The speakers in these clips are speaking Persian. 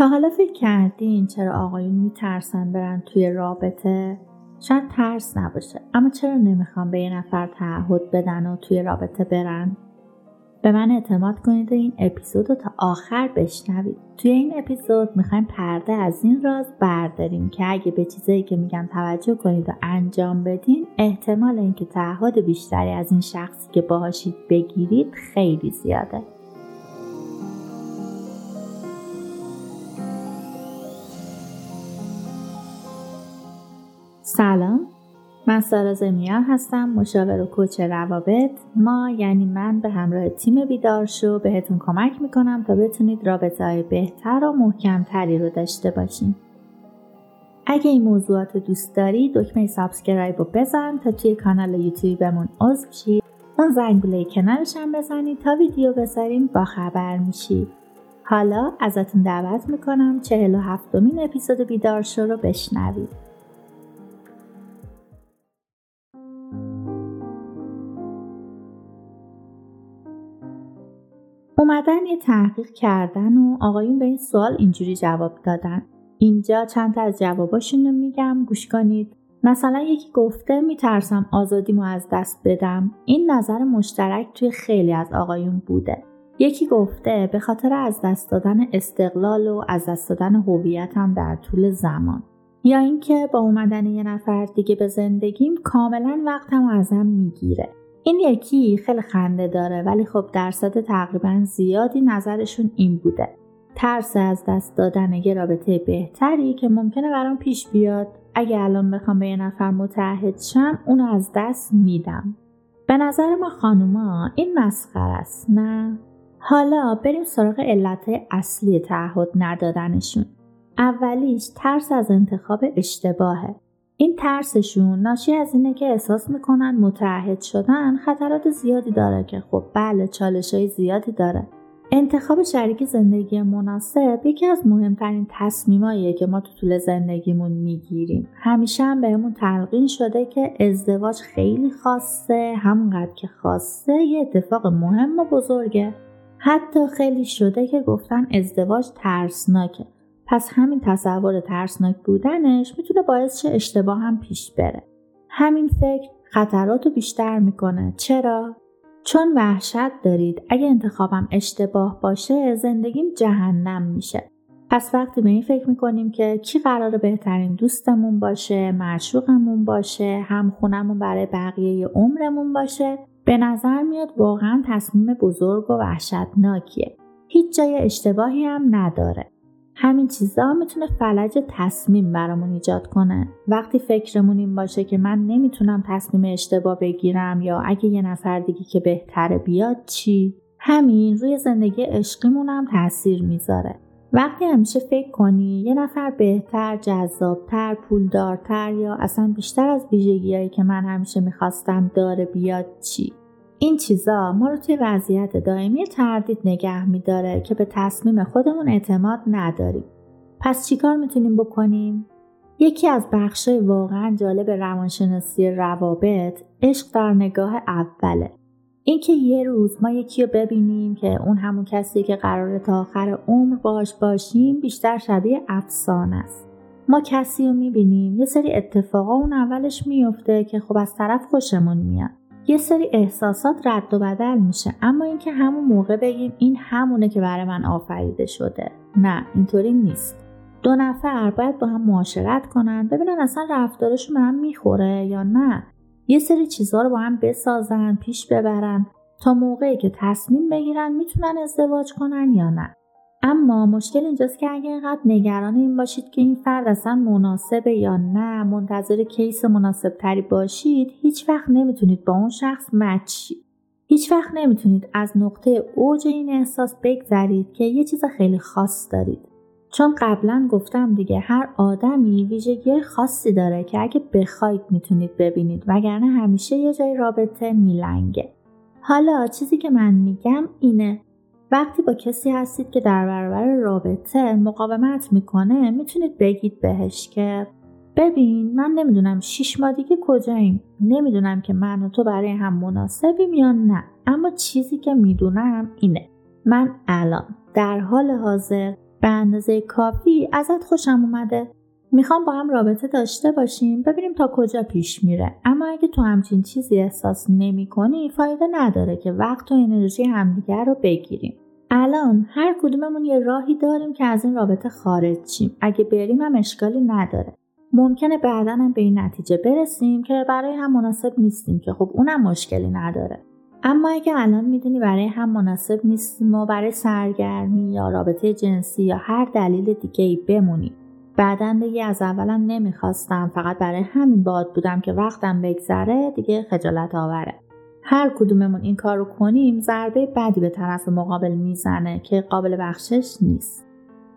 تا حالا فکر کردین چرا آقایون میترسن برن توی رابطه؟ شاید ترس نباشه اما چرا نمی‌خوان به یه نفر تعهد بدن و توی رابطه برن؟ به من اعتماد کنید و این اپیزود رو تا آخر بشنوید توی این اپیزود می‌خوایم پرده از این راز برداریم که اگه به چیزایی که میگم توجه کنید و انجام بدین احتمال اینکه تعهد بیشتری از این شخصی که باهاشید بگیرید خیلی زیاده سلام. من سارا زمیان هستم مشاور و coach روابط. ما یعنی من به همراه تیم بیدار شو بهتون کمک می‌کنم تا بتونید رابطه های بهتر و محکمتری رو داشته باشین. اگه این موضوعات دوست داری دکمه subscribe رو بزن تا توی کانال یوتیوبمون عضو شید اون زنگوله کنارش هم بزنید تا ویدیو بذاریم با خبر میشید حالا ازتون دعوت می‌کنم 47 مین اپیزود بیدار شو رو بشنوید. اومدن یه تحقیق کردن و آقایون به این سوال اینجوری جواب دادن. اینجا چند تا از جواباشون رو میگم گوش کنید. مثلا یکی گفته میترسم آزادیمو از دست بدم. این نظر مشترک توی خیلی از آقایون بوده. یکی گفته به خاطر از دست دادن استقلال و از دست دادن هویتم در طول زمان. یا اینکه با اومدن یه نفر دیگه به زندگیم کاملا وقتم ازم می‌گیره. این یکی خیلی خنده داره ولی خب درصد تقریبا زیادی نظرشون این بوده. ترس از دست دادن یه رابطه بهتری که ممکنه برام پیش بیاد. اگه الان بخوام به یه نفر متحد شم اونو از دست میدم. به نظر ما خانوما این مسخره است نه؟ حالا بریم سراغ علت اصلی تعهد ندادنشون. اولیش ترس از انتخاب اشتباهه. این ترسشون ناشی از اینه که احساس می‌کنن متعهد شدن خطرات زیادی داره که خب بله چالش های زیادی داره. انتخاب شریک زندگی مناسب یکی از مهمترین تصمیماییه که ما تو طول زندگیمون می‌گیریم. همیشه هم بهمون تلقین شده که ازدواج خیلی خاصه همونقدر که خاصه یه اتفاق مهم و بزرگه. حتی خیلی شده که گفتن ازدواج ترسناکه. پس همین تصور ترسناک بودنش می‌تونه باعث شه اشتباه هم پیش بره. همین فکر خطرات رو بیشتر می‌کنه. چرا؟ چون وحشت دارید اگه انتخابم اشتباه باشه زندگیم جهنم میشه. پس وقتی به این فکر می‌کنیم که کی قرار بهترین دوستمون باشه، معشوقمون باشه، هم خونمون برای بقیه عمرمون باشه، به نظر میاد واقعا تصمیم بزرگ و وحشتناکیه. هیچ جای اشتباهی هم نداره. همین چیزا می‌تونه فلج تصمیم برامون ایجاد کنه. وقتی فکرمون این باشه که من نمی‌تونم تصمیم اشتباه بگیرم یا اگه یه نفر دیگه که بهتره بیاد چی؟ همین روی زندگی عشقیمون هم تاثیر می‌ذاره. وقتی همیشه فکر کنی یه نفر بهتر، جذابتر، پولدارتر یا اصلا بیشتر از ویژگیهایی که من همیشه می‌خواستم داره بیاد چی؟ این چیزا ما رو توی وضعیت دائمی تردید نگه میداره که به تصمیم خودمون اعتماد نداریم. پس چیکار می‌تونیم بکنیم؟ یکی از بخشای واقعا جالب روانشناسی روابط عشق در نگاه اوله. اینکه یه روز ما یکی رو ببینیم که اون همون کسی که قراره تا آخر عمر باش باشیم بیشتر شبیه افسانه است. ما کسی رو می‌بینیم یه سری اتفاقا اون اولش میفته که خب از طرف خوشمون میاد. یه سری احساسات رد و بدل میشه. اما اینکه همون موقع بگیم این همونه که برای من آفریده شده. نه اینطوری نیست. دو نفر باید با هم معاشرت کنن ببینن اصلا رفتارشون به هم می‌خوره یا نه. یه سری چیزها رو با هم بسازن پیش ببرن. تا موقعی که تصمیم بگیرن می‌تونن ازدواج کنن یا نه. اما مشکل اینجاست که اگر اینقدر نگران این باشید که این فرد اصلا مناسبه یا نه منتظر کیس مناسب تری باشید هیچ وقت نمی‌تونید با اون شخص مچ هیچ وقت نمی‌تونید از نقطه اوج این احساس بگذرید که یه چیز خیلی خاص دارید. چون قبلا گفتم دیگه هر آدمی ویژگی خاصی داره که اگه بخواید می‌تونید ببینید وگرنه همیشه یه جای رابطه میلنگه. حالا چیزی که من میگم اینه وقتی با کسی هستید که در برابر رابطه مقاومت می‌کنه می‌تونید بگید بهش که ببین من نمی‌دونم شیش ماه دیگه کجاییم. نمی‌دونم که من و تو برای هم مناسبیم یا نه. اما چیزی که می‌دونم اینه. من الان در حال حاضر به اندازه کافی ازت خوشم اومده. می‌خوام با هم رابطه داشته باشیم ببینیم تا کجا پیش میره. اما اگه تو همچین چیزی احساس نمی کنی فایده نداره که وقت و انرژی همدیگر رو بگیریم. الان هر کدوممون یه راهی داریم که از این رابطه خارج شیم. اگه بریم هم اشکالی نداره. ممکنه بعدا هم به این نتیجه برسیم که برای هم مناسب نیستیم که خب اونم مشکلی نداره. اما اگه الان می‌دونی برای هم مناسب نیستیم و برای سرگرمی یا رابطه جنسی یا هر دلیل دیگه ای بمونیم بعدا بگی از اولم نمی‌خواستم فقط برای همین باد بودم که وقتم بگذره دیگه خجالت آوره. هر کدوممون این کار رو کنیم ضربه بدی به طرف مقابل می‌زنه که قابل بخشش نیست.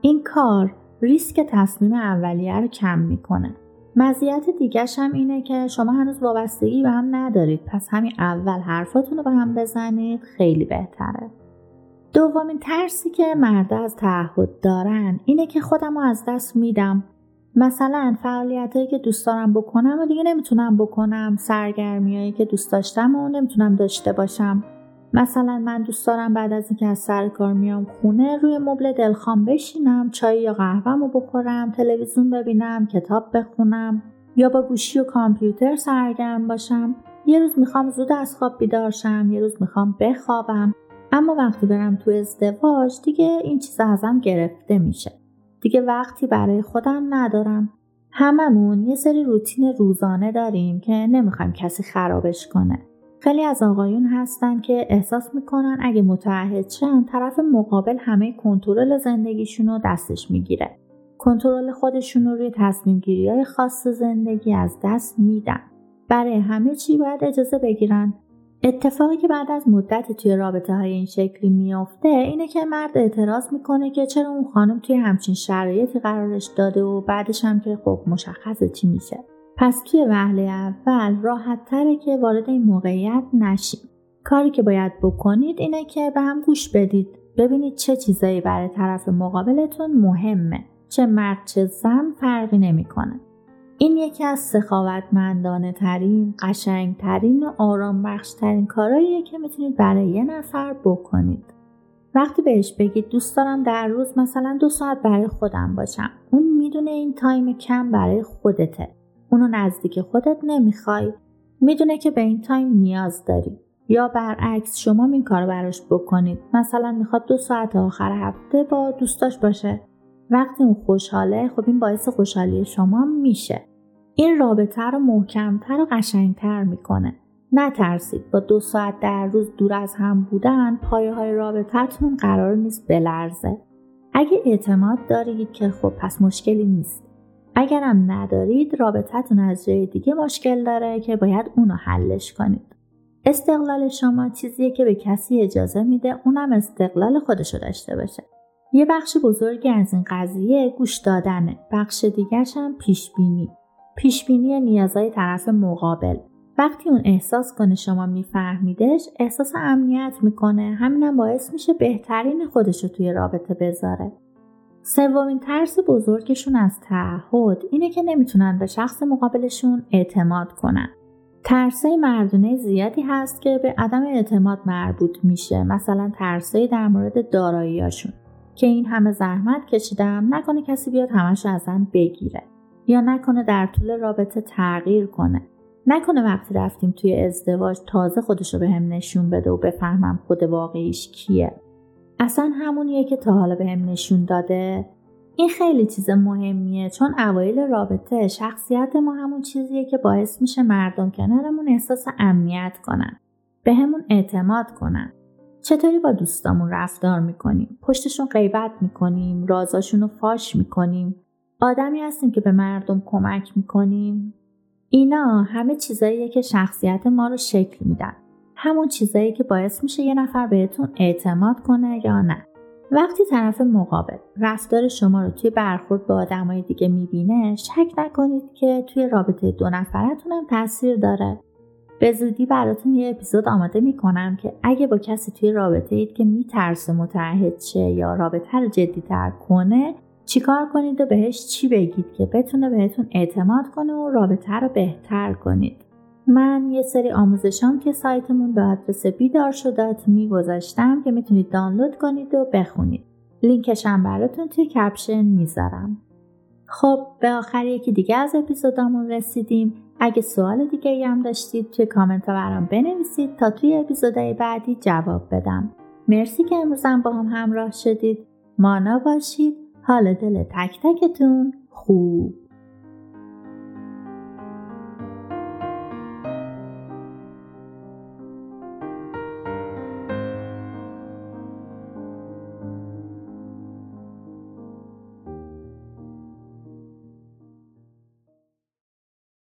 این کار ریسک تصمیم اولیه رو کم می‌کنه. مزیت دیگرش هم اینه که شما هنوز وابستگی به هم ندارید. پس همین اول حرفاتون رو به هم بزنید خیلی بهتره. دومین ترسی که مردا از تعهد دارن اینه که خودم رو از دست میدم. مثلا فعالیتهایی که دوست دارم بکنم و دیگه نمی‌تونم بکنم سرگرمیهایی که دوست داشتم و نمی‌تونم داشته باشم. مثلا من دوست دارم بعد از اینکه از سر کار میام خونه روی مبل دلخوام بشینم چای یا قهوهمو بخورم تلویزیون ببینم کتاب بخونم یا با گوشی و کامپیوتر سرگرم باشم. یه روز می‌خوام زود از خواب بیدار شم یه روز می‌خوام بخوابم. اما وقتی برم تو ازدواج دیگه این چیز ازم گرفته میشه. دیگه وقتی برای خودم ندارم. هممون یه سری روتین روزانه داریم که نمی‌خوایم کسی خرابش کنه. خیلی از آقایون هستن که احساس می‌کنن اگه متعهد شن طرف مقابل همه کنترل زندگیشون رو دستش می‌گیره. کنترل خودشون رو روی تصمیم گیری های خاص زندگی از دست میدن. برای همه چی باید اجازه بگیرن اتفاقی که بعد از مدت توی رابطه های این شکلی میافته اینه که مرد اعتراض می‌کنه که چرا اون خانم توی همچین شرایطی قرارش داده و بعدش هم که خب مشخصه چی میشه. پس توی وهله اول راحت تره که وارد این موقعیت نشیم. کاری که باید بکنید اینه که به هم گوش بدید. ببینید چه چیزایی برای طرف مقابلتون مهمه. چه مرد چه زن فرقی نمی‌کنه. این یکی از سخاوتمندانه ترین، قشنگ ترین و آرام بخش ترین کارهاییه که می‌تونید برای یه نفر بکنید. وقتی بهش بگید دوست دارم در روز مثلا دو ساعت برای خودم باشم. اون می‌دونه این time کم برای خودته. اونو نزدیک خودت نمی‌خوای. می‌دونه که به این time نیاز داری. یا برعکس شما این کار براش بکنید. مثلا می‌خواد دو ساعت آخر هفته با دوستاش باشه. وقتی اون خوشحاله خب این باعث خوشحالی شما میشه این رابطه رو محکمتر و قشنگتر می‌کنه. نترسید با دو ساعت در روز دور از هم بودن پایه های رابطتون قرار نیست بلرزه. اگه اعتماد دارید که خب پس مشکلی نیست. اگرم ندارید رابطتون از جای دیگه مشکل داره که باید اونو حلش کنید. استقلال شما چیزیه که به کسی اجازه میده اونم استقلال خودشو داشته باشه. یه بخش بزرگی از این قضیه گوش دادنه بخش دیگرش هم پیش بینی پیش بینی نیازهای طرف مقابل. وقتی اون احساس کنه شما میفهمیدش احساس امنیت می‌کنه. همینم باعث میشه بهترین خودش رو توی رابطه بذاره. سومین ترس بزرگشون از تعهد اینه که نمی‌تونن به شخص مقابلشون اعتماد کنن. ترسه مردونه زیادی هست که به عدم اعتماد مربوط میشه مثلا ترسه در مورد داراییاشون که این همه زحمت کشیدم نکنه کسی بیاد همش ازم بگیره. یا نکنه در طول رابطه تغییر کنه. نکنه وقتی رفتیم توی ازدواج تازه خودشو به هم نشون بده و بفهمم خود واقعیش کیه. اصلا همونیه که تا حالا به هم نشون داده. این خیلی چیز مهمیه چون اوایل رابطه شخصیت ما همون چیزیه که باعث میشه مردم کنارمون احساس امنیت کنن به همون اعتماد کنن. چطوری با دوستامون رفتار می‌کنیم؟ پشتشون غیبت می‌کنیم رازاشون رو فاش می‌کنیم. آدمی هستیم که به مردم کمک می‌کنیم. اینا همه چیزاییه که شخصیت ما رو شکل میدن. همون چیزایی که باعث میشه یه نفر بهتون اعتماد کنه یا نه. وقتی طرف مقابل رفتار شما رو توی برخورد با آدمای دیگه می‌بینه شک نکنید که توی رابطه دو نفرتون هم تاثیر داره. به زودی براتون یه اپیزود آماده می‌کنم که اگه با کسی توی رابطه اید که میترسه متعهد شه یا رابطه رو جدیتر کنه چیکار کنید و بهش چی بگید که بتونه بهتون اعتماد کنه و رابطه رو بهتر کنید؟ من یه سری آموزشام که سایتمون به آدرس بیدار شدات میگذاشتم که می‌تونید دانلود کنید و بخونید. لینکشم براتون توی کپشن می‌ذارم. خب به آخر یکی دیگه از اپیزودامون رسیدیم. اگه سوال دیگه هم داشتید توی کامنت برام بنویسید تا توی اپیزودهای بعدی جواب بدم. مرسی که امروزم با هم همراه شدید. مانا باشید حال دل تک تکتون خوب.